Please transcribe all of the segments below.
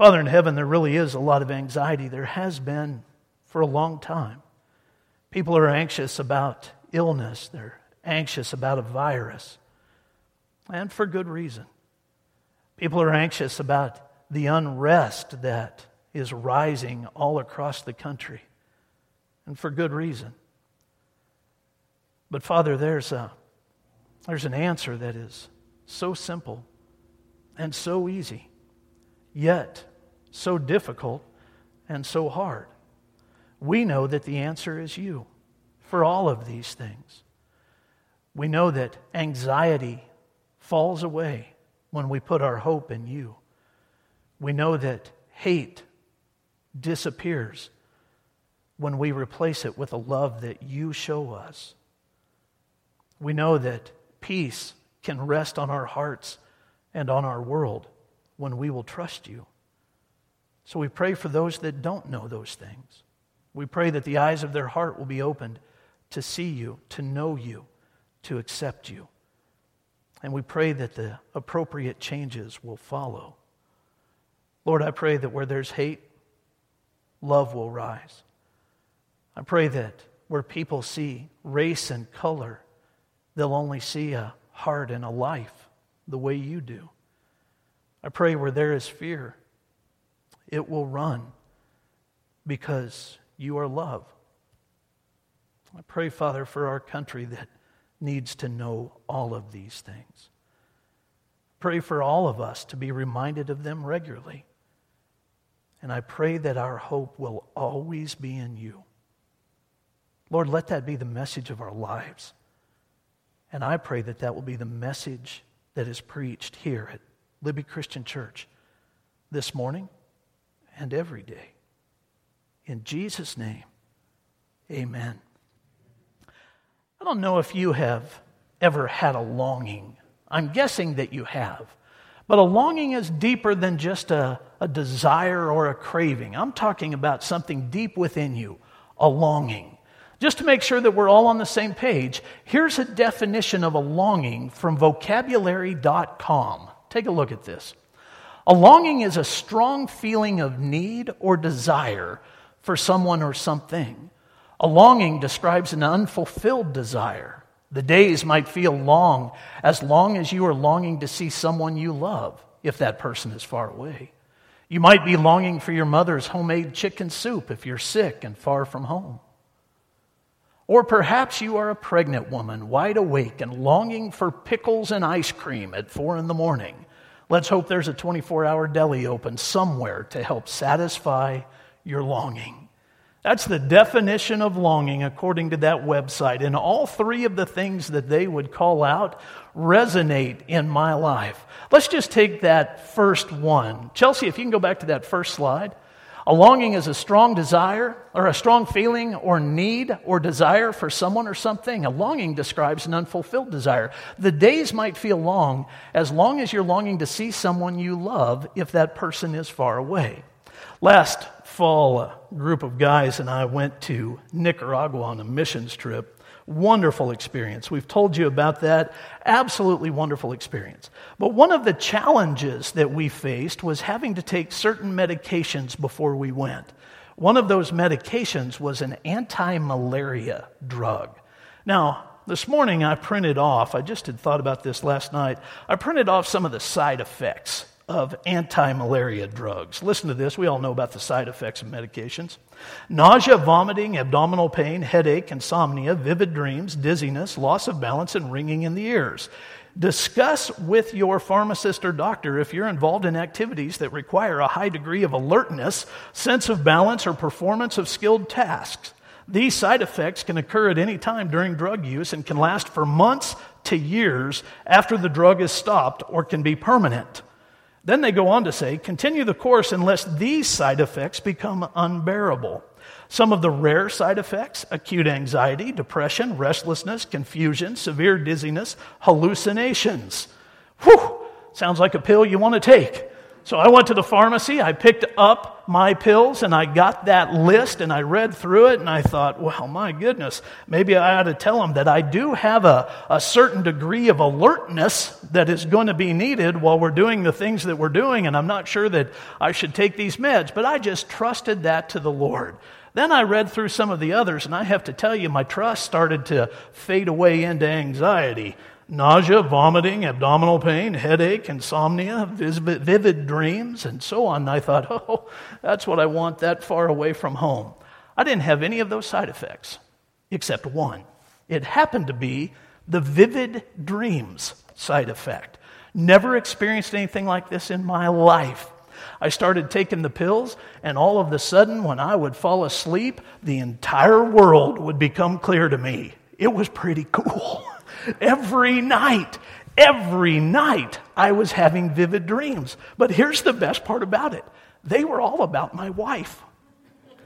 Father in heaven, there really is a lot of anxiety. There has been for a long time. People are anxious about illness, they're anxious about a virus, and for good reason. People are anxious about the unrest that is rising all across the country, and for good reason. But, Father, there's, a, there's an answer that is so simple and so easy, yet so difficult and so hard. We know that the answer is you for all of these things. We know that anxiety falls away when we put our hope in you. We know that hate disappears when we replace it with a love that you show us. We know that peace can rest on our hearts and on our world when we will trust you. So we pray for those that don't know those things. We pray that the eyes of their heart will be opened to see you, to know you, to accept you. And we pray that the appropriate changes will follow. Lord, I pray that where there's hate, love will rise. I pray that where people see race and color, they'll only see a heart and a life the way you do. I pray where there is fear, it will run because you are love. I pray, Father, for our country that needs to know all of these things. Pray for all of us to be reminded of them regularly. And I pray that our hope will always be in you. Lord, let that be the message of our lives. And I pray that that will be the message that is preached here at Libby Christian Church this morning and every day. In Jesus' name, amen. I don't know if you have ever had a longing. I'm guessing that you have. But a longing is deeper than just a, a desire or a craving. I'm talking about something deep within you, a longing. Just to make sure that we're all on the same page, here's a definition of a longing from vocabulary.com. Take a look at this. A longing is a strong feeling of need or desire for someone or something. A longing describes an unfulfilled desire. The days might feel long as long as you are longing to see someone you love, if that person is far away. You might be longing for your mother's homemade chicken soup if you're sick and far from home. Or perhaps you are a pregnant woman, wide awake and longing for pickles and ice cream at four in the morning. Let's hope there's a 24 hour deli open somewhere to help satisfy your longing. That's the definition of longing according to that website. And all three of the things that they would call out resonate in my life. Let's just take that first one. Chelsea, if you can go back to that first slide. A longing is a strong desire or a strong feeling or need or desire for someone or something. A longing describes an unfulfilled desire. The days might feel long as long as you're longing to see someone you love if that person is far away. Last fall, a group of guys and I went to Nicaragua on a missions trip. Wonderful experience. We've told you about that. Absolutely wonderful experience. But one of the challenges that we faced was having to take certain medications before we went. One of those medications was an anti malaria drug. Now, this morning I printed off, I just had thought about this last night, I printed off some of the side effects of anti malaria drugs. Listen to this. We all know about the side effects of medications nausea, vomiting, abdominal pain, headache, insomnia, vivid dreams, dizziness, loss of balance, and ringing in the ears. Discuss with your pharmacist or doctor if you're involved in activities that require a high degree of alertness, sense of balance, or performance of skilled tasks. These side effects can occur at any time during drug use and can last for months to years after the drug is stopped or can be permanent. Then they go on to say, continue the course unless these side effects become unbearable. Some of the rare side effects acute anxiety, depression, restlessness, confusion, severe dizziness, hallucinations. Whew, sounds like a pill you want to take. So I went to the pharmacy, I picked up my pills, and I got that list and I read through it, and I thought, well, my goodness, maybe I ought to tell them that I do have a, a certain degree of alertness that is going to be needed while we're doing the things that we're doing, and I'm not sure that I should take these meds, but I just trusted that to the Lord. Then I read through some of the others, and I have to tell you, my trust started to fade away into anxiety nausea, vomiting, abdominal pain, headache, insomnia, vivid dreams, and so on. I thought, oh, that's what I want that far away from home. I didn't have any of those side effects, except one. It happened to be the vivid dreams side effect. Never experienced anything like this in my life. I started taking the pills, and all of a sudden, when I would fall asleep, the entire world would become clear to me. It was pretty cool. Every night, every night, I was having vivid dreams. But here's the best part about it they were all about my wife.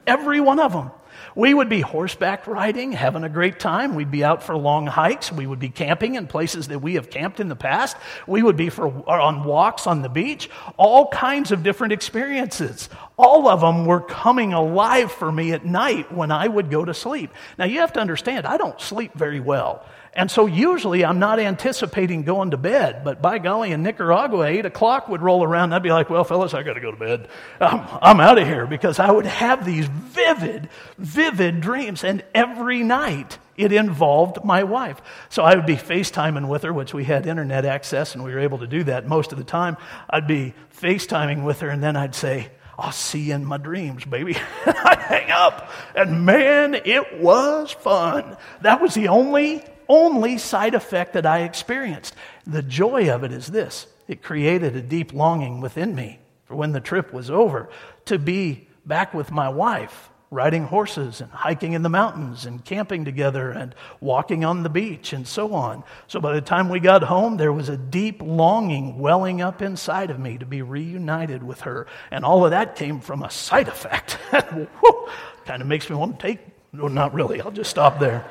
Every one of them. We would be horseback riding, having a great time. We'd be out for long hikes. We would be camping in places that we have camped in the past. We would be for, on walks on the beach. All kinds of different experiences. All of them were coming alive for me at night when I would go to sleep. Now, you have to understand, I don't sleep very well. And so usually I'm not anticipating going to bed, but by golly, in Nicaragua, 8 o'clock would roll around and I'd be like, well, fellas, I got to go to bed. I'm, I'm out of here because I would have these vivid, vivid dreams. And every night it involved my wife. So I would be FaceTiming with her, which we had internet access and we were able to do that most of the time. I'd be FaceTiming with her and then I'd say, I'll see you in my dreams, baby. I'd hang up. And man, it was fun. That was the only only side effect that I experienced. The joy of it is this it created a deep longing within me for when the trip was over to be back with my wife, riding horses and hiking in the mountains and camping together and walking on the beach and so on. So by the time we got home, there was a deep longing welling up inside of me to be reunited with her. And all of that came from a side effect. kind of makes me want to take, no, not really, I'll just stop there.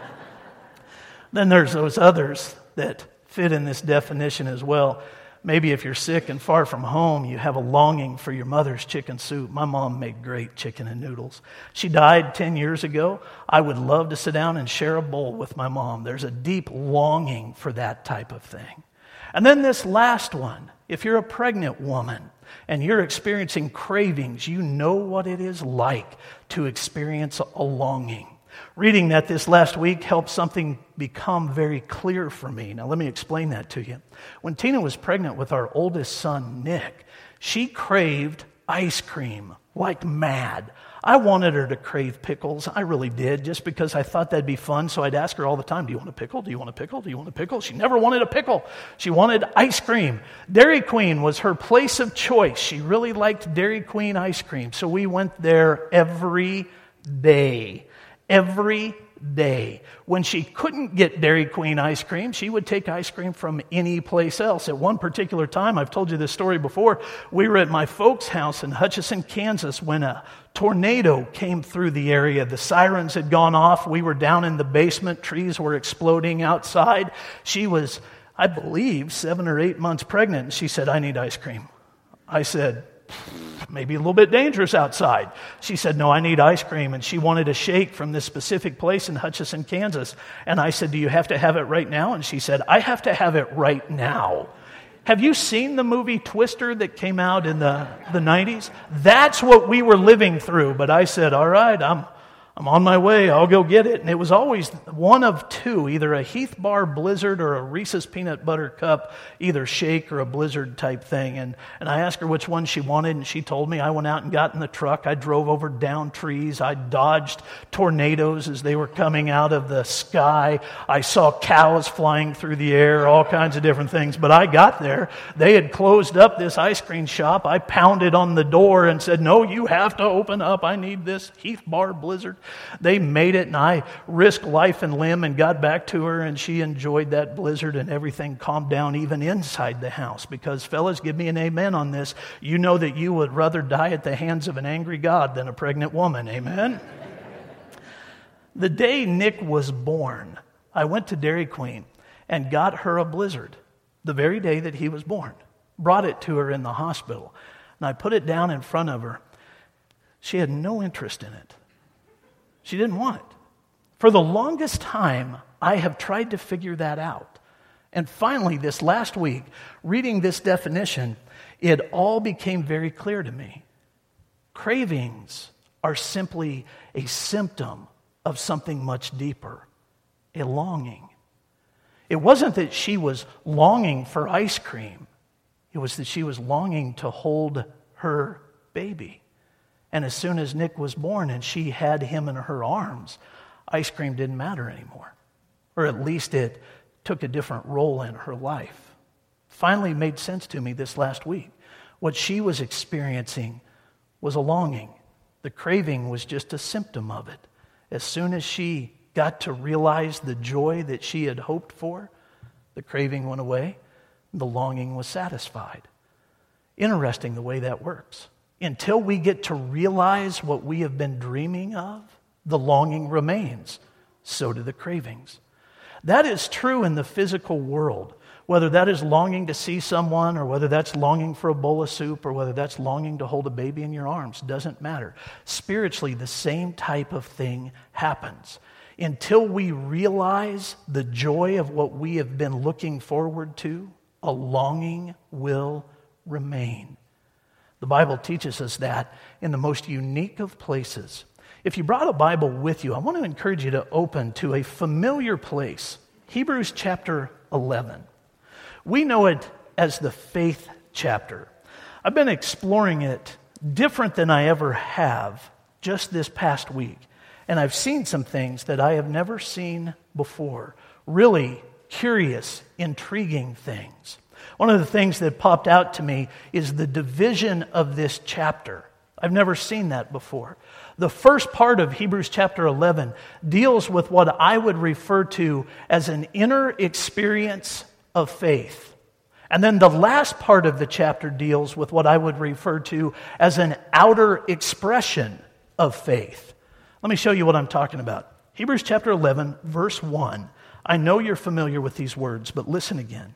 Then there's those others that fit in this definition as well. Maybe if you're sick and far from home, you have a longing for your mother's chicken soup. My mom made great chicken and noodles. She died 10 years ago. I would love to sit down and share a bowl with my mom. There's a deep longing for that type of thing. And then this last one if you're a pregnant woman and you're experiencing cravings, you know what it is like to experience a longing. Reading that this last week helped something become very clear for me. Now, let me explain that to you. When Tina was pregnant with our oldest son, Nick, she craved ice cream like mad. I wanted her to crave pickles. I really did, just because I thought that'd be fun. So I'd ask her all the time, Do you want a pickle? Do you want a pickle? Do you want a pickle? She never wanted a pickle. She wanted ice cream. Dairy Queen was her place of choice. She really liked Dairy Queen ice cream. So we went there every day every day. When she couldn't get Dairy Queen ice cream, she would take ice cream from any place else. At one particular time, I've told you this story before, we were at my folks' house in Hutchinson, Kansas, when a tornado came through the area. The sirens had gone off. We were down in the basement. Trees were exploding outside. She was, I believe, seven or eight months pregnant. And she said, I need ice cream. I said, maybe a little bit dangerous outside. She said, No, I need ice cream. And she wanted a shake from this specific place in Hutchinson, Kansas. And I said, Do you have to have it right now? And she said, I have to have it right now. Have you seen the movie Twister that came out in the, the 90s? That's what we were living through. But I said, All right, I'm, I'm on my way. I'll go get it. And it was always one of two either a Heath Bar Blizzard or a Reese's Peanut Butter Cup, either shake or a blizzard type thing. And, and I asked her which one she wanted, and she told me. I went out and got in the truck. I drove over down trees. I dodged tornadoes as they were coming out of the sky. I saw cows flying through the air, all kinds of different things. But I got there. They had closed up this ice cream shop. I pounded on the door and said, No, you have to open up. I need this Heath Bar Blizzard. They made it, and I risked life and limb and got back to her, and she enjoyed that blizzard, and everything calmed down even inside the house. Because, fellas, give me an amen on this. You know that you would rather die at the hands of an angry God than a pregnant woman. Amen? the day Nick was born, I went to Dairy Queen and got her a blizzard the very day that he was born. Brought it to her in the hospital. and I put it down in front of her. She had no interest in it. She didn't want it. For the longest time, I have tried to figure that out. And finally, this last week, reading this definition, it all became very clear to me. Cravings are simply a symptom of something much deeper, a longing. It wasn't that she was longing for ice cream, it was that she was longing to hold her baby. And as soon as Nick was born and she had him in her arms, ice cream didn't matter anymore. Or at least it took a different role in her life. Finally made sense to me this last week. What she was experiencing was a longing. The craving was just a symptom of it. As soon as she got to realize the joy that she had hoped for, the craving went away, the longing was satisfied. Interesting the way that works until we get to realize what we have been dreaming of, the longing remains. So do the cravings. That is true in the physical world. Whether that is longing to see someone, or whether that's longing for a bowl of soup, or whether that's longing to hold a baby in your arms, doesn't matter. Spiritually, the same type of thing happens. Until we realize the joy of what we have been looking forward to, a longing will remain. The Bible teaches us that in the most unique of places. If you brought a Bible with you, I want to encourage you to open to a familiar place Hebrews chapter 11. We know it as the faith chapter. I've been exploring it different than I ever have just this past week. And I've seen some things that I have never seen before. Really curious, intriguing things. One of the things that popped out to me is the division of this chapter. I've never seen that before. The first part of Hebrews chapter 11 deals with what I would refer to as an inner experience of faith. And then the last part of the chapter deals with what I would refer to as an outer expression of faith. Let me show you what I'm talking about. Hebrews chapter 11, verse 1. I know you're familiar with these words, but listen again.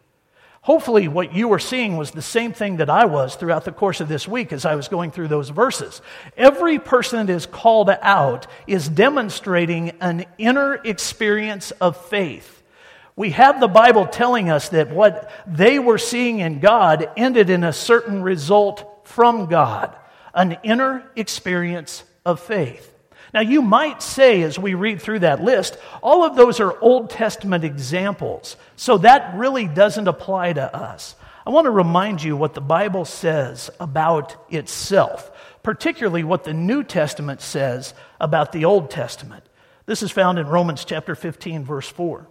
Hopefully, what you were seeing was the same thing that I was throughout the course of this week as I was going through those verses. Every person that is called out is demonstrating an inner experience of faith. We have the Bible telling us that what they were seeing in God ended in a certain result from God, an inner experience of faith. Now, you might say, as we read through that list, all of those are Old Testament examples, so that really doesn't apply to us. I want to remind you what the Bible says about itself, particularly what the New Testament says about the Old Testament. This is found in Romans chapter 15, verse 4.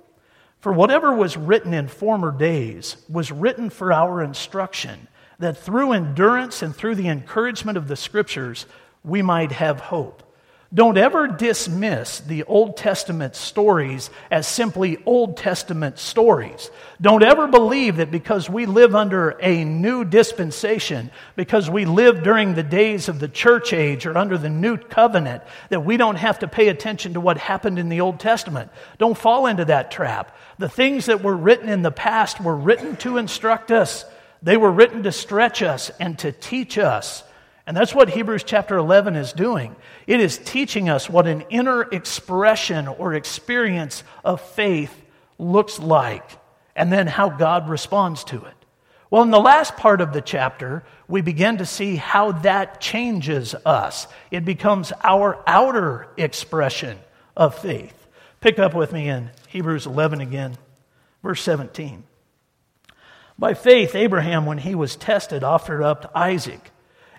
For whatever was written in former days was written for our instruction, that through endurance and through the encouragement of the Scriptures we might have hope. Don't ever dismiss the Old Testament stories as simply Old Testament stories. Don't ever believe that because we live under a new dispensation, because we live during the days of the church age or under the new covenant, that we don't have to pay attention to what happened in the Old Testament. Don't fall into that trap. The things that were written in the past were written to instruct us, they were written to stretch us and to teach us. And that's what Hebrews chapter 11 is doing. It is teaching us what an inner expression or experience of faith looks like, and then how God responds to it. Well, in the last part of the chapter, we begin to see how that changes us. It becomes our outer expression of faith. Pick up with me in Hebrews 11 again, verse 17. By faith, Abraham, when he was tested, offered up Isaac.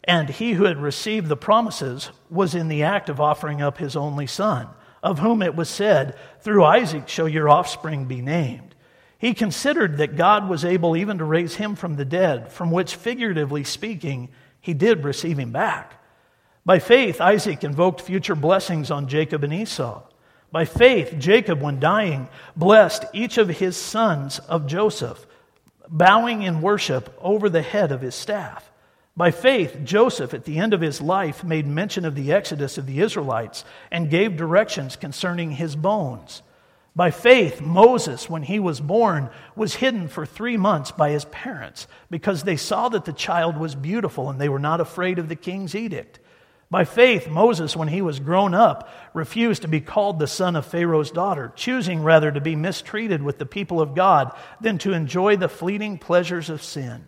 And he who had received the promises was in the act of offering up his only son, of whom it was said, Through Isaac shall your offspring be named. He considered that God was able even to raise him from the dead, from which, figuratively speaking, he did receive him back. By faith, Isaac invoked future blessings on Jacob and Esau. By faith, Jacob, when dying, blessed each of his sons of Joseph, bowing in worship over the head of his staff. By faith, Joseph, at the end of his life, made mention of the exodus of the Israelites and gave directions concerning his bones. By faith, Moses, when he was born, was hidden for three months by his parents because they saw that the child was beautiful and they were not afraid of the king's edict. By faith, Moses, when he was grown up, refused to be called the son of Pharaoh's daughter, choosing rather to be mistreated with the people of God than to enjoy the fleeting pleasures of sin.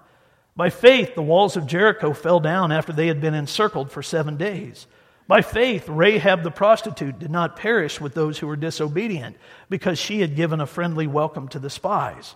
By faith, the walls of Jericho fell down after they had been encircled for seven days. By faith, Rahab the prostitute did not perish with those who were disobedient, because she had given a friendly welcome to the spies.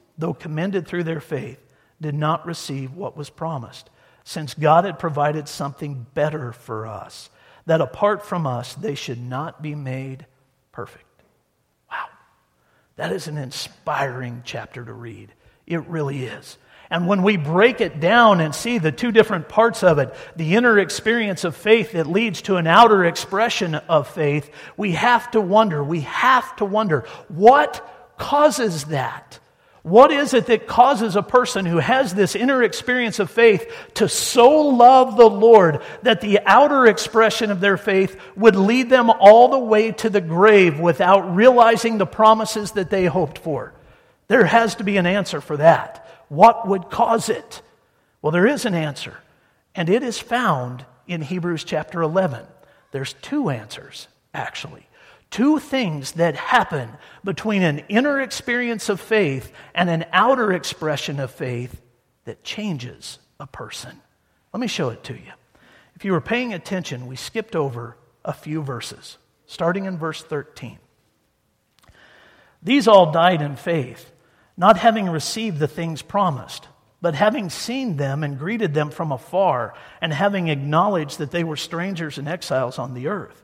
though commended through their faith, did not receive what was promised, since God had provided something better for us, that apart from us, they should not be made perfect. Wow. That is an inspiring chapter to read. It really is. And when we break it down and see the two different parts of it, the inner experience of faith that leads to an outer expression of faith, we have to wonder, we have to wonder, what causes that? What is it that causes a person who has this inner experience of faith to so love the Lord that the outer expression of their faith would lead them all the way to the grave without realizing the promises that they hoped for? There has to be an answer for that. What would cause it? Well, there is an answer, and it is found in Hebrews chapter 11. There's two answers, actually two things that happen between an inner experience of faith and an outer expression of faith that changes a person. Let me show it to you. If you were paying attention, we skipped over a few verses, starting in verse 13. These all died in faith, not having received the things promised, But having seen them and greeted them from afar, and having acknowledged that they were strangers and exiles on the earth,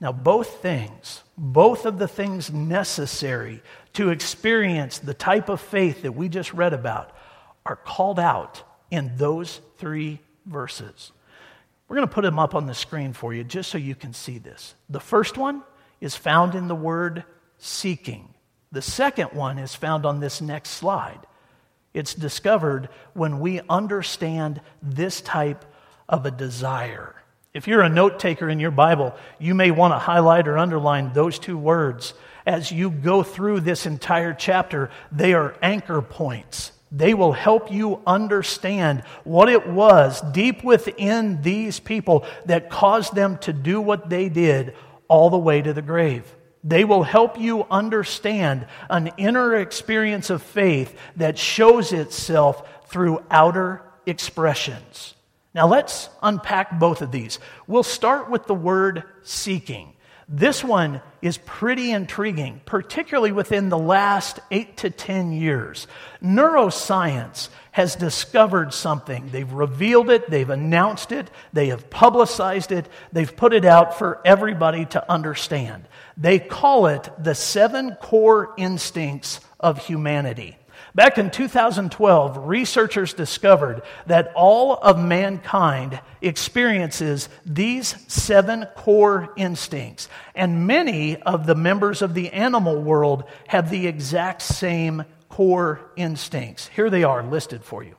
Now, both things, both of the things necessary to experience the type of faith that we just read about, are called out in those three verses. We're going to put them up on the screen for you just so you can see this. The first one is found in the word seeking, the second one is found on this next slide. It's discovered when we understand this type of a desire. If you're a note taker in your Bible, you may want to highlight or underline those two words. As you go through this entire chapter, they are anchor points. They will help you understand what it was deep within these people that caused them to do what they did all the way to the grave. They will help you understand an inner experience of faith that shows itself through outer expressions. Now let's unpack both of these. We'll start with the word seeking. This one is pretty intriguing, particularly within the last eight to 10 years. Neuroscience has discovered something. They've revealed it, they've announced it, they have publicized it, they've put it out for everybody to understand. They call it the seven core instincts of humanity. Back in 2012, researchers discovered that all of mankind experiences these seven core instincts, and many of the members of the animal world have the exact same core instincts. Here they are listed for you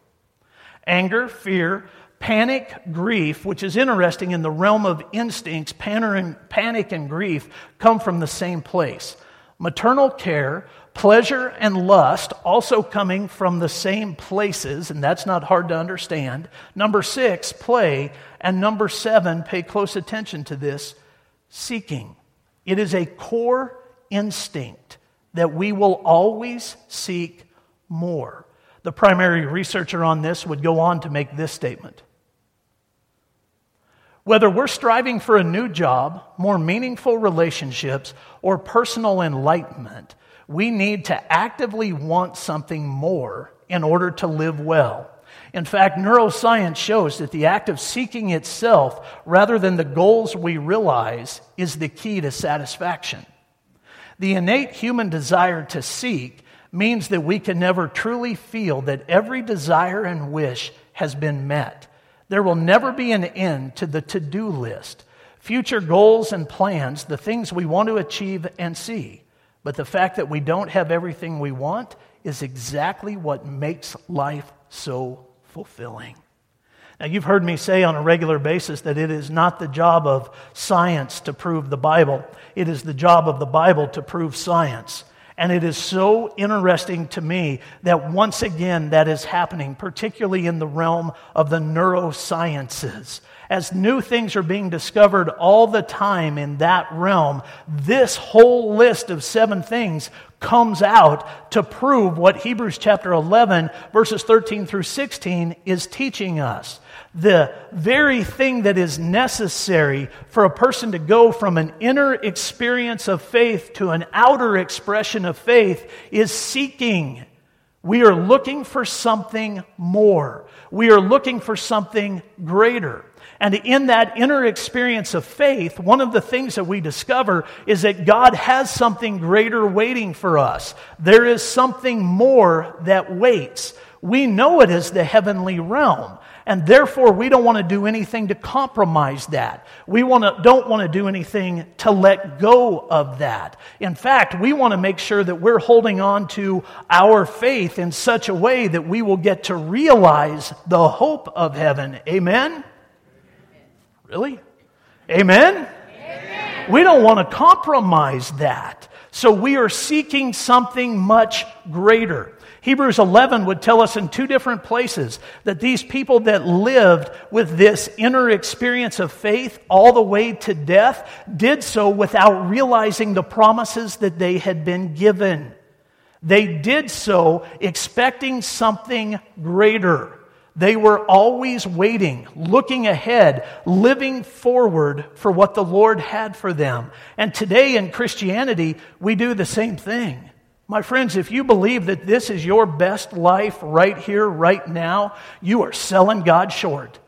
anger, fear, panic, grief, which is interesting in the realm of instincts, panic and grief come from the same place. Maternal care, Pleasure and lust also coming from the same places, and that's not hard to understand. Number six, play. And number seven, pay close attention to this seeking. It is a core instinct that we will always seek more. The primary researcher on this would go on to make this statement. Whether we're striving for a new job, more meaningful relationships, or personal enlightenment, we need to actively want something more in order to live well. In fact, neuroscience shows that the act of seeking itself, rather than the goals we realize, is the key to satisfaction. The innate human desire to seek means that we can never truly feel that every desire and wish has been met. There will never be an end to the to do list, future goals and plans, the things we want to achieve and see. But the fact that we don't have everything we want is exactly what makes life so fulfilling. Now, you've heard me say on a regular basis that it is not the job of science to prove the Bible, it is the job of the Bible to prove science. And it is so interesting to me that once again that is happening, particularly in the realm of the neurosciences. As new things are being discovered all the time in that realm, this whole list of seven things comes out to prove what Hebrews chapter 11, verses 13 through 16 is teaching us the very thing that is necessary for a person to go from an inner experience of faith to an outer expression of faith is seeking. We are looking for something more. We are looking for something greater. And in that inner experience of faith, one of the things that we discover is that God has something greater waiting for us. There is something more that waits. We know it is the heavenly realm. And therefore, we don't want to do anything to compromise that. We want to, don't want to do anything to let go of that. In fact, we want to make sure that we're holding on to our faith in such a way that we will get to realize the hope of heaven. Amen? Really? Amen? Amen? We don't want to compromise that. So we are seeking something much greater. Hebrews 11 would tell us in two different places that these people that lived with this inner experience of faith all the way to death did so without realizing the promises that they had been given. They did so expecting something greater. They were always waiting, looking ahead, living forward for what the Lord had for them. And today in Christianity, we do the same thing. My friends, if you believe that this is your best life right here, right now, you are selling God short.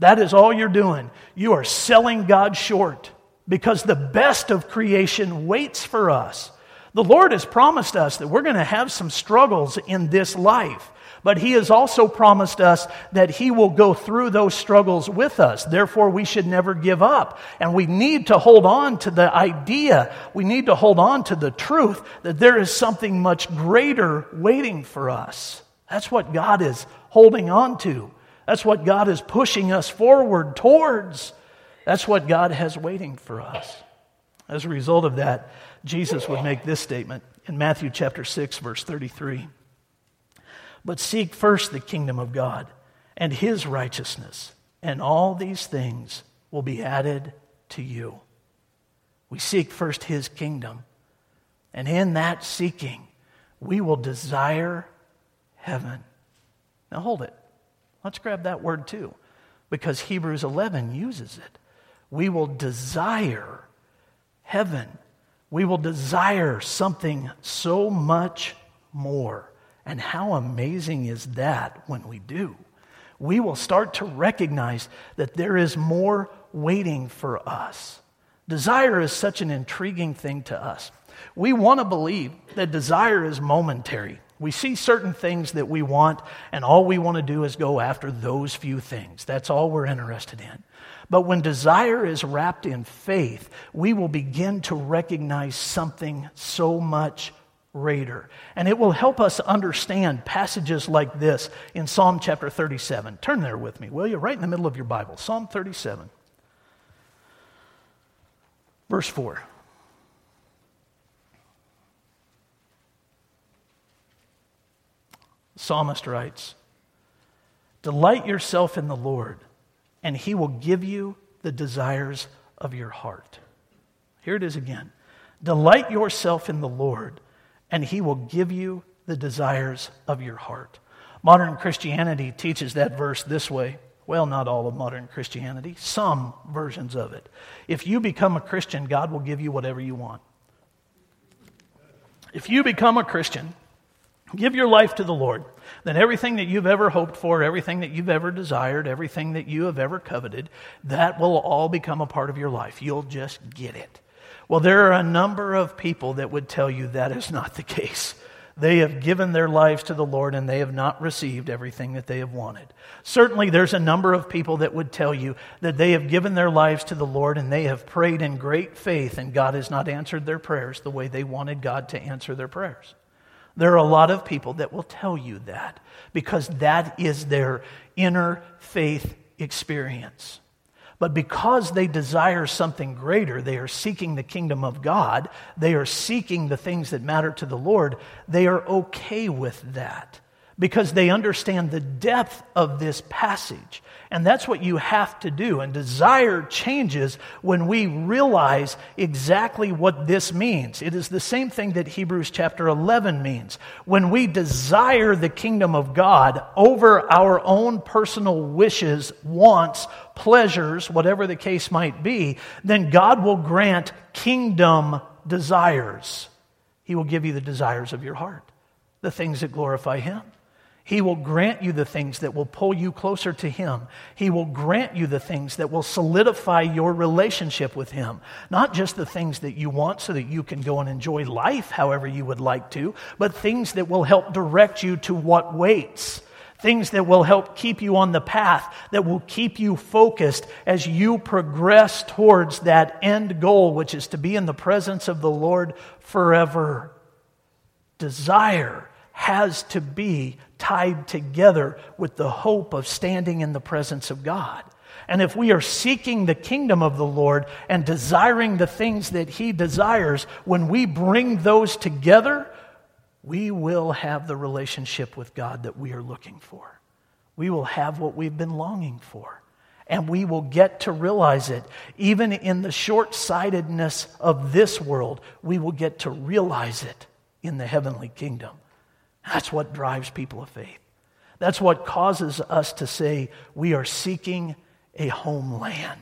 That is all you're doing. You are selling God short because the best of creation waits for us. The Lord has promised us that we're going to have some struggles in this life. But he has also promised us that he will go through those struggles with us. Therefore, we should never give up. And we need to hold on to the idea, we need to hold on to the truth that there is something much greater waiting for us. That's what God is holding on to. That's what God is pushing us forward towards. That's what God has waiting for us. As a result of that, Jesus would make this statement in Matthew chapter 6 verse 33. But seek first the kingdom of God and his righteousness, and all these things will be added to you. We seek first his kingdom, and in that seeking, we will desire heaven. Now hold it. Let's grab that word too, because Hebrews 11 uses it. We will desire heaven. We will desire something so much more. And how amazing is that when we do? We will start to recognize that there is more waiting for us. Desire is such an intriguing thing to us. We want to believe that desire is momentary. We see certain things that we want, and all we want to do is go after those few things. That's all we're interested in. But when desire is wrapped in faith, we will begin to recognize something so much greater. And it will help us understand passages like this in Psalm chapter 37. Turn there with me, will you? Right in the middle of your Bible. Psalm 37, verse 4. The psalmist writes, Delight yourself in the Lord, and he will give you the desires of your heart. Here it is again. Delight yourself in the Lord and he will give you the desires of your heart. Modern Christianity teaches that verse this way. Well, not all of modern Christianity, some versions of it. If you become a Christian, God will give you whatever you want. If you become a Christian, give your life to the Lord, then everything that you've ever hoped for, everything that you've ever desired, everything that you have ever coveted, that will all become a part of your life. You'll just get it. Well, there are a number of people that would tell you that is not the case. They have given their lives to the Lord and they have not received everything that they have wanted. Certainly, there's a number of people that would tell you that they have given their lives to the Lord and they have prayed in great faith and God has not answered their prayers the way they wanted God to answer their prayers. There are a lot of people that will tell you that because that is their inner faith experience. But because they desire something greater, they are seeking the kingdom of God, they are seeking the things that matter to the Lord, they are okay with that because they understand the depth of this passage. And that's what you have to do. And desire changes when we realize exactly what this means. It is the same thing that Hebrews chapter 11 means. When we desire the kingdom of God over our own personal wishes, wants, pleasures, whatever the case might be, then God will grant kingdom desires. He will give you the desires of your heart, the things that glorify Him. He will grant you the things that will pull you closer to Him. He will grant you the things that will solidify your relationship with Him. Not just the things that you want so that you can go and enjoy life however you would like to, but things that will help direct you to what waits. Things that will help keep you on the path, that will keep you focused as you progress towards that end goal, which is to be in the presence of the Lord forever. Desire has to be tied together with the hope of standing in the presence of God. And if we are seeking the kingdom of the Lord and desiring the things that He desires, when we bring those together, we will have the relationship with God that we are looking for. We will have what we've been longing for. And we will get to realize it. Even in the short sightedness of this world, we will get to realize it in the heavenly kingdom. That's what drives people of faith. That's what causes us to say we are seeking a homeland.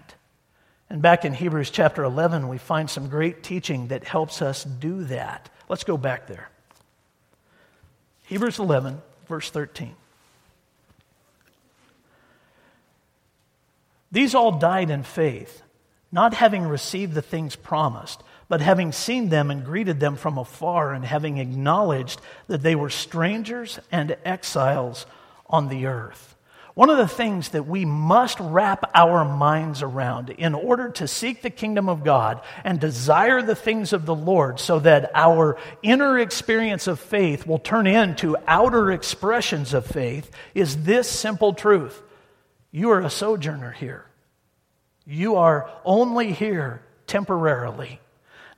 And back in Hebrews chapter 11, we find some great teaching that helps us do that. Let's go back there. Hebrews 11, verse 13. These all died in faith, not having received the things promised, but having seen them and greeted them from afar, and having acknowledged that they were strangers and exiles on the earth. One of the things that we must wrap our minds around in order to seek the kingdom of God and desire the things of the Lord so that our inner experience of faith will turn into outer expressions of faith is this simple truth you are a sojourner here. You are only here temporarily.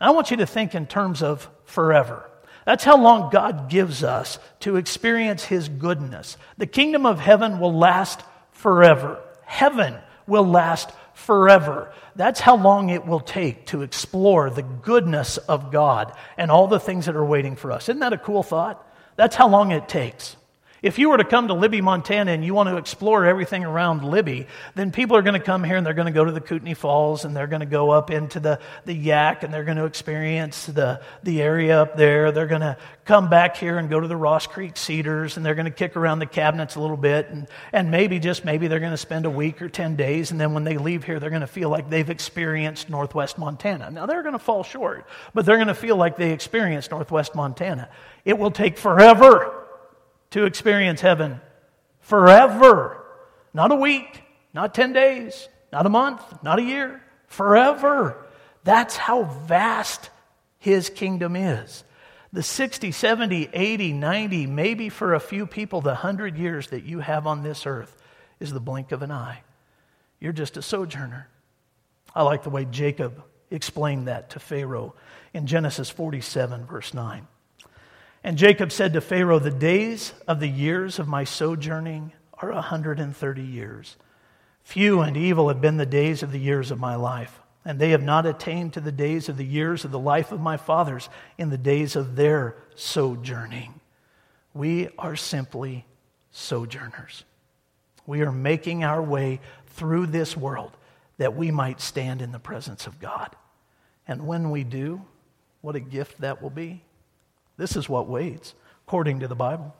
I want you to think in terms of forever. That's how long God gives us to experience His goodness. The kingdom of heaven will last forever. Heaven will last forever. That's how long it will take to explore the goodness of God and all the things that are waiting for us. Isn't that a cool thought? That's how long it takes. If you were to come to Libby, Montana, and you want to explore everything around Libby, then people are going to come here and they're going to go to the Kootenai Falls and they're going to go up into the, the Yaak and they're going to experience the, the area up there. They're going to come back here and go to the Ross Creek Cedars and they're going to kick around the cabinets a little bit and, and maybe, just maybe, they're going to spend a week or 10 days. And then when they leave here, they're going to feel like they've experienced Northwest Montana. Now, they're going to fall short, but they're going to feel like they experienced Northwest Montana. It will take forever to experience heaven forever. Not a week, not 10 days, not a month, not a year, forever. That's how vast his kingdom is. The 60, 70, 80, 90, maybe for a few people, the 100 years that you have on this earth is the blink of an eye. You're just a sojourner. I like the way Jacob explained that to Pharaoh in Genesis 47, verse 9. And Jacob said to Pharaoh, The days of the years of my sojourning are a 130 years. Few and evil have been the days of the years of my life, and they have not attained to the days of the years of the life of my fathers in the days of their sojourning. We are simply sojourners. We are making our way through this world that we might stand in the presence of God. And when we do, what a gift that will be. This is what waits, according to the Bible.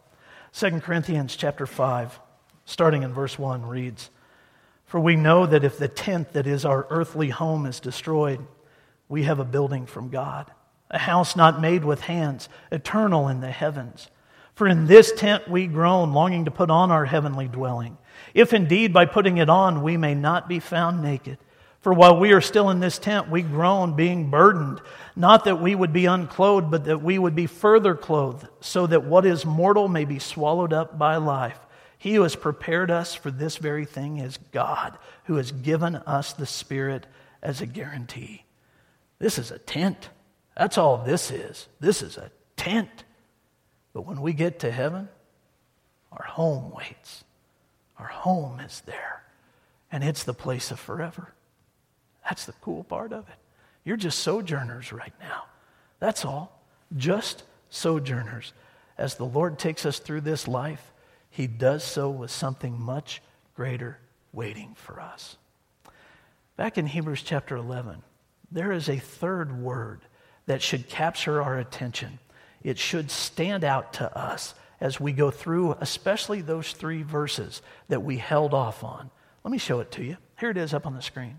2 Corinthians chapter 5, starting in verse 1, reads For we know that if the tent that is our earthly home is destroyed, we have a building from God, a house not made with hands, eternal in the heavens. For in this tent we groan, longing to put on our heavenly dwelling, if indeed by putting it on we may not be found naked. For while we are still in this tent, we groan, being burdened, not that we would be unclothed, but that we would be further clothed, so that what is mortal may be swallowed up by life. He who has prepared us for this very thing is God, who has given us the Spirit as a guarantee. This is a tent. That's all this is. This is a tent. But when we get to heaven, our home waits. Our home is there, and it's the place of forever. That's the cool part of it. You're just sojourners right now. That's all. Just sojourners. As the Lord takes us through this life, He does so with something much greater waiting for us. Back in Hebrews chapter 11, there is a third word that should capture our attention. It should stand out to us as we go through, especially those three verses that we held off on. Let me show it to you. Here it is up on the screen.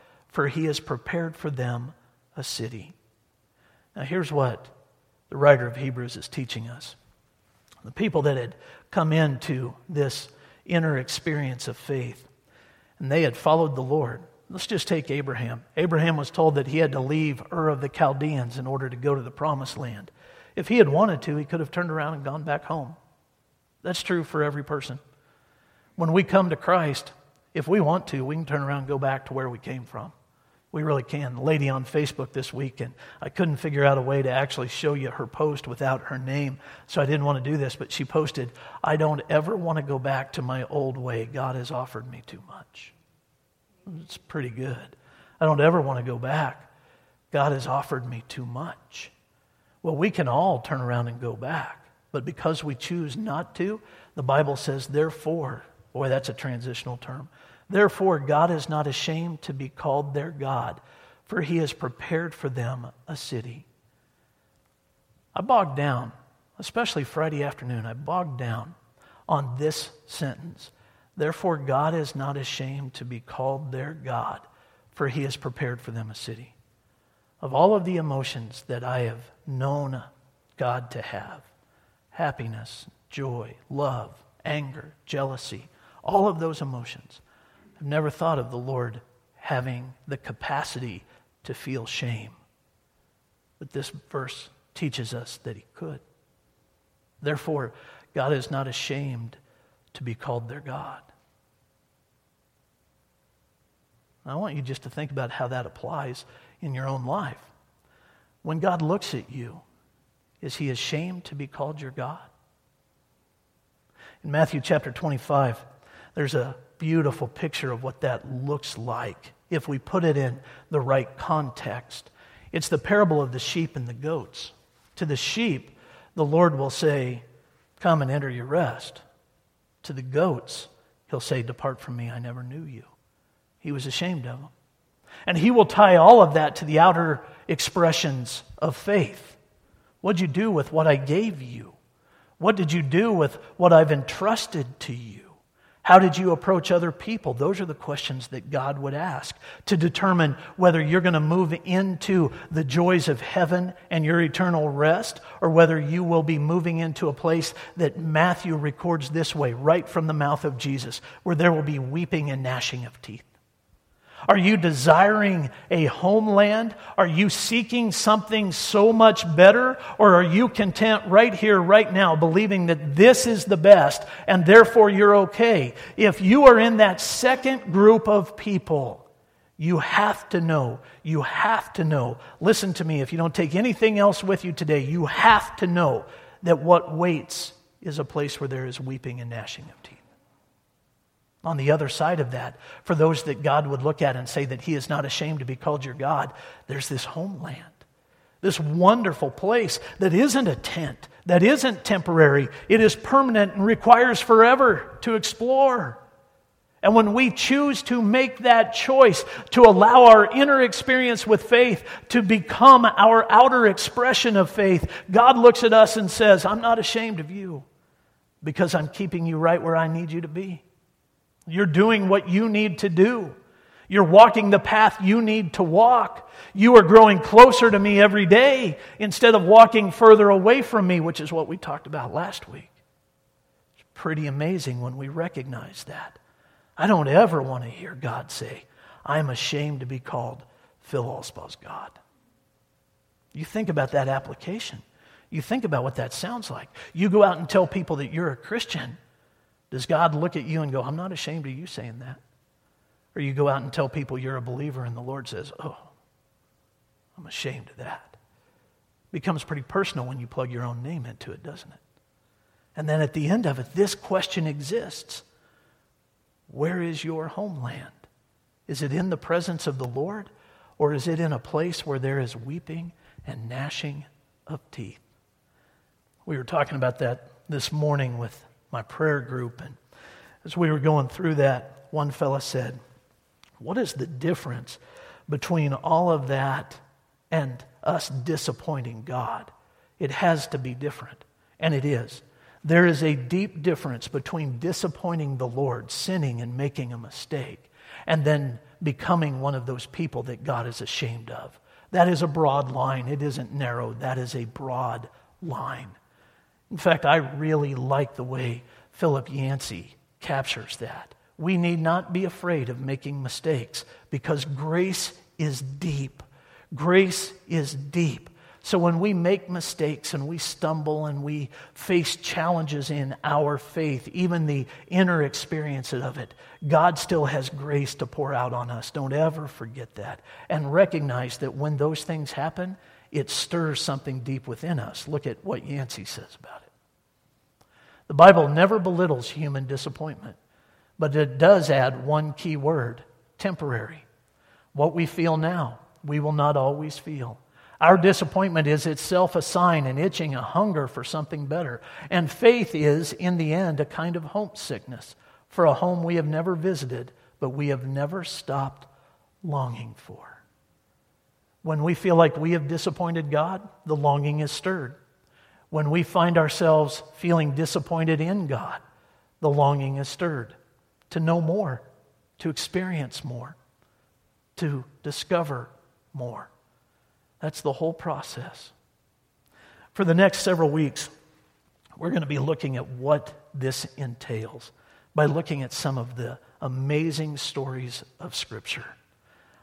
for he has prepared for them a city. Now, here's what the writer of Hebrews is teaching us The people that had come into this inner experience of faith, and they had followed the Lord. Let's just take Abraham. Abraham was told that he had to leave Ur of the Chaldeans in order to go to the promised land. If he had wanted to, he could have turned around and gone back home. That's true for every person. When we come to Christ, if we want to, we can turn around and go back to where we came from. We really can. The lady on Facebook this week, and I couldn't figure out a way to actually show you her post without her name, so I didn't want to do this, but she posted, I don't ever want to go back to my old way. God has offered me too much. It's pretty good. I don't ever want to go back. God has offered me too much. Well, we can all turn around and go back, but because we choose not to, the Bible says, therefore, boy, that's a transitional term. Therefore, God is not ashamed to be called their God, for he has prepared for them a city. I bogged down, especially Friday afternoon, I bogged down on this sentence. Therefore, God is not ashamed to be called their God, for he has prepared for them a city. Of all of the emotions that I have known God to have happiness, joy, love, anger, jealousy, all of those emotions I've never thought of the Lord having the capacity to feel shame. But this verse teaches us that he could. Therefore, God is not ashamed to be called their God. I want you just to think about how that applies in your own life. When God looks at you, is he ashamed to be called your God? In Matthew chapter 25, there's a beautiful picture of what that looks like if we put it in the right context. It's the parable of the sheep and the goats. To the sheep, the Lord will say, Come and enter your rest. To the goats, he'll say, Depart from me, I never knew you. He was ashamed of them. And he will tie all of that to the outer expressions of faith. What'd you do with what I gave you? What did you do with what I've entrusted to you? How did you approach other people? Those are the questions that God would ask to determine whether you're going to move into the joys of heaven and your eternal rest, or whether you will be moving into a place that Matthew records this way, right from the mouth of Jesus, where there will be weeping and gnashing of teeth. Are you desiring a homeland? Are you seeking something so much better? Or are you content right here, right now, believing that this is the best and therefore you're okay? If you are in that second group of people, you have to know, you have to know. Listen to me, if you don't take anything else with you today, you have to know that what waits is a place where there is weeping and gnashing of teeth. On the other side of that, for those that God would look at and say that He is not ashamed to be called your God, there's this homeland, this wonderful place that isn't a tent, that isn't temporary, it is permanent and requires forever to explore. And when we choose to make that choice to allow our inner experience with faith to become our outer expression of faith, God looks at us and says, I'm not ashamed of you because I'm keeping you right where I need you to be. You're doing what you need to do. You're walking the path you need to walk. You are growing closer to me every day instead of walking further away from me, which is what we talked about last week. It's pretty amazing when we recognize that. I don't ever want to hear God say, I'm ashamed to be called Phil Allspaw's God. You think about that application. You think about what that sounds like. You go out and tell people that you're a Christian. Does God look at you and go, I'm not ashamed of you saying that? Or you go out and tell people you're a believer and the Lord says, Oh, I'm ashamed of that. It becomes pretty personal when you plug your own name into it, doesn't it? And then at the end of it, this question exists Where is your homeland? Is it in the presence of the Lord, or is it in a place where there is weeping and gnashing of teeth? We were talking about that this morning with my prayer group. And as we were going through that, one fella said, What is the difference between all of that and us disappointing God? It has to be different. And it is. There is a deep difference between disappointing the Lord, sinning and making a mistake, and then becoming one of those people that God is ashamed of. That is a broad line. It isn't narrow. That is a broad line. In fact, I really like the way Philip Yancey captures that. We need not be afraid of making mistakes because grace is deep. Grace is deep. So when we make mistakes and we stumble and we face challenges in our faith, even the inner experience of it, God still has grace to pour out on us. Don't ever forget that. And recognize that when those things happen, it stirs something deep within us. Look at what Yancey says about it. The Bible never belittles human disappointment, but it does add one key word temporary. What we feel now, we will not always feel. Our disappointment is itself a sign, an itching, a hunger for something better. And faith is, in the end, a kind of homesickness for a home we have never visited, but we have never stopped longing for. When we feel like we have disappointed God, the longing is stirred. When we find ourselves feeling disappointed in God, the longing is stirred to know more, to experience more, to discover more. That's the whole process. For the next several weeks, we're going to be looking at what this entails by looking at some of the amazing stories of Scripture.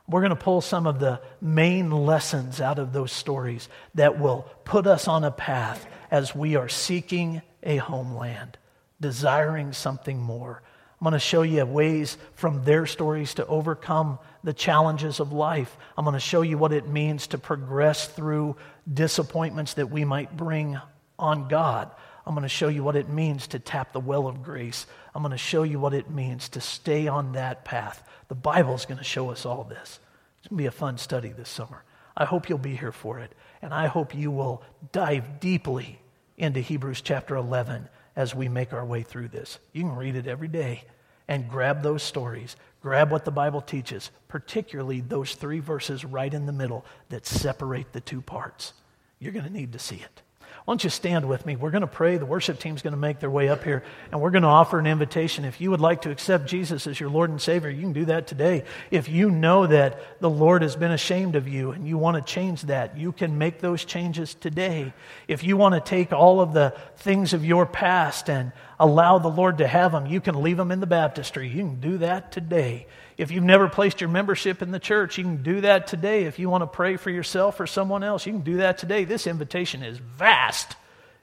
We're going to pull some of the main lessons out of those stories that will put us on a path as we are seeking a homeland, desiring something more, I'm going to show you ways from their stories to overcome the challenges of life. I'm going to show you what it means to progress through disappointments that we might bring on God. I'm going to show you what it means to tap the well of grace. I'm going to show you what it means to stay on that path. The Bible is going to show us all this. It's going to be a fun study this summer. I hope you'll be here for it. And I hope you will dive deeply into Hebrews chapter 11 as we make our way through this. You can read it every day and grab those stories, grab what the Bible teaches, particularly those three verses right in the middle that separate the two parts. You're going to need to see it. Why don't you stand with me? We're going to pray. The worship team's going to make their way up here, and we're going to offer an invitation. If you would like to accept Jesus as your Lord and Savior, you can do that today. If you know that the Lord has been ashamed of you and you want to change that, you can make those changes today. If you want to take all of the things of your past and allow the Lord to have them, you can leave them in the baptistry. You can do that today. If you've never placed your membership in the church, you can do that today. If you want to pray for yourself or someone else, you can do that today. This invitation is vast.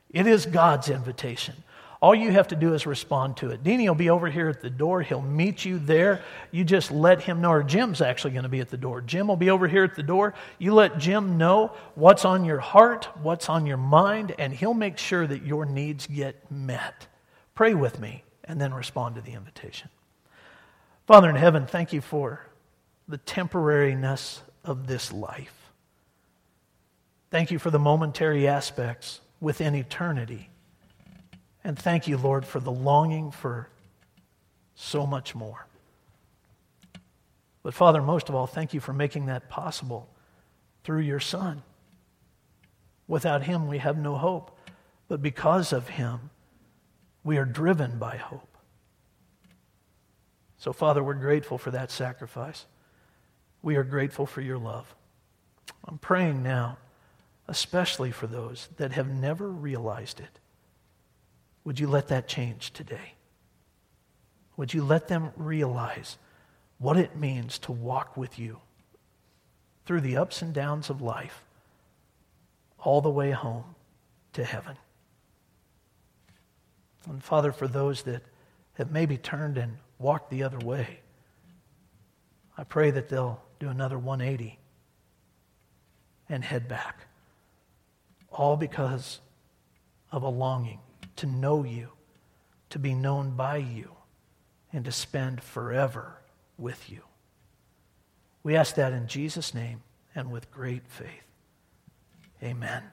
It is God's invitation. All you have to do is respond to it. Deanie will be over here at the door. He'll meet you there. You just let him know, or Jim's actually going to be at the door. Jim will be over here at the door. You let Jim know what's on your heart, what's on your mind, and he'll make sure that your needs get met. Pray with me and then respond to the invitation. Father in heaven, thank you for the temporariness of this life. Thank you for the momentary aspects within eternity. And thank you, Lord, for the longing for so much more. But Father, most of all, thank you for making that possible through your Son. Without him, we have no hope. But because of him, we are driven by hope. So, Father, we're grateful for that sacrifice. We are grateful for your love. I'm praying now, especially for those that have never realized it. Would you let that change today? Would you let them realize what it means to walk with you through the ups and downs of life all the way home to heaven? And Father, for those that have maybe turned and walk the other way. I pray that they'll do another 180 and head back. All because of a longing to know you, to be known by you, and to spend forever with you. We ask that in Jesus' name and with great faith. Amen.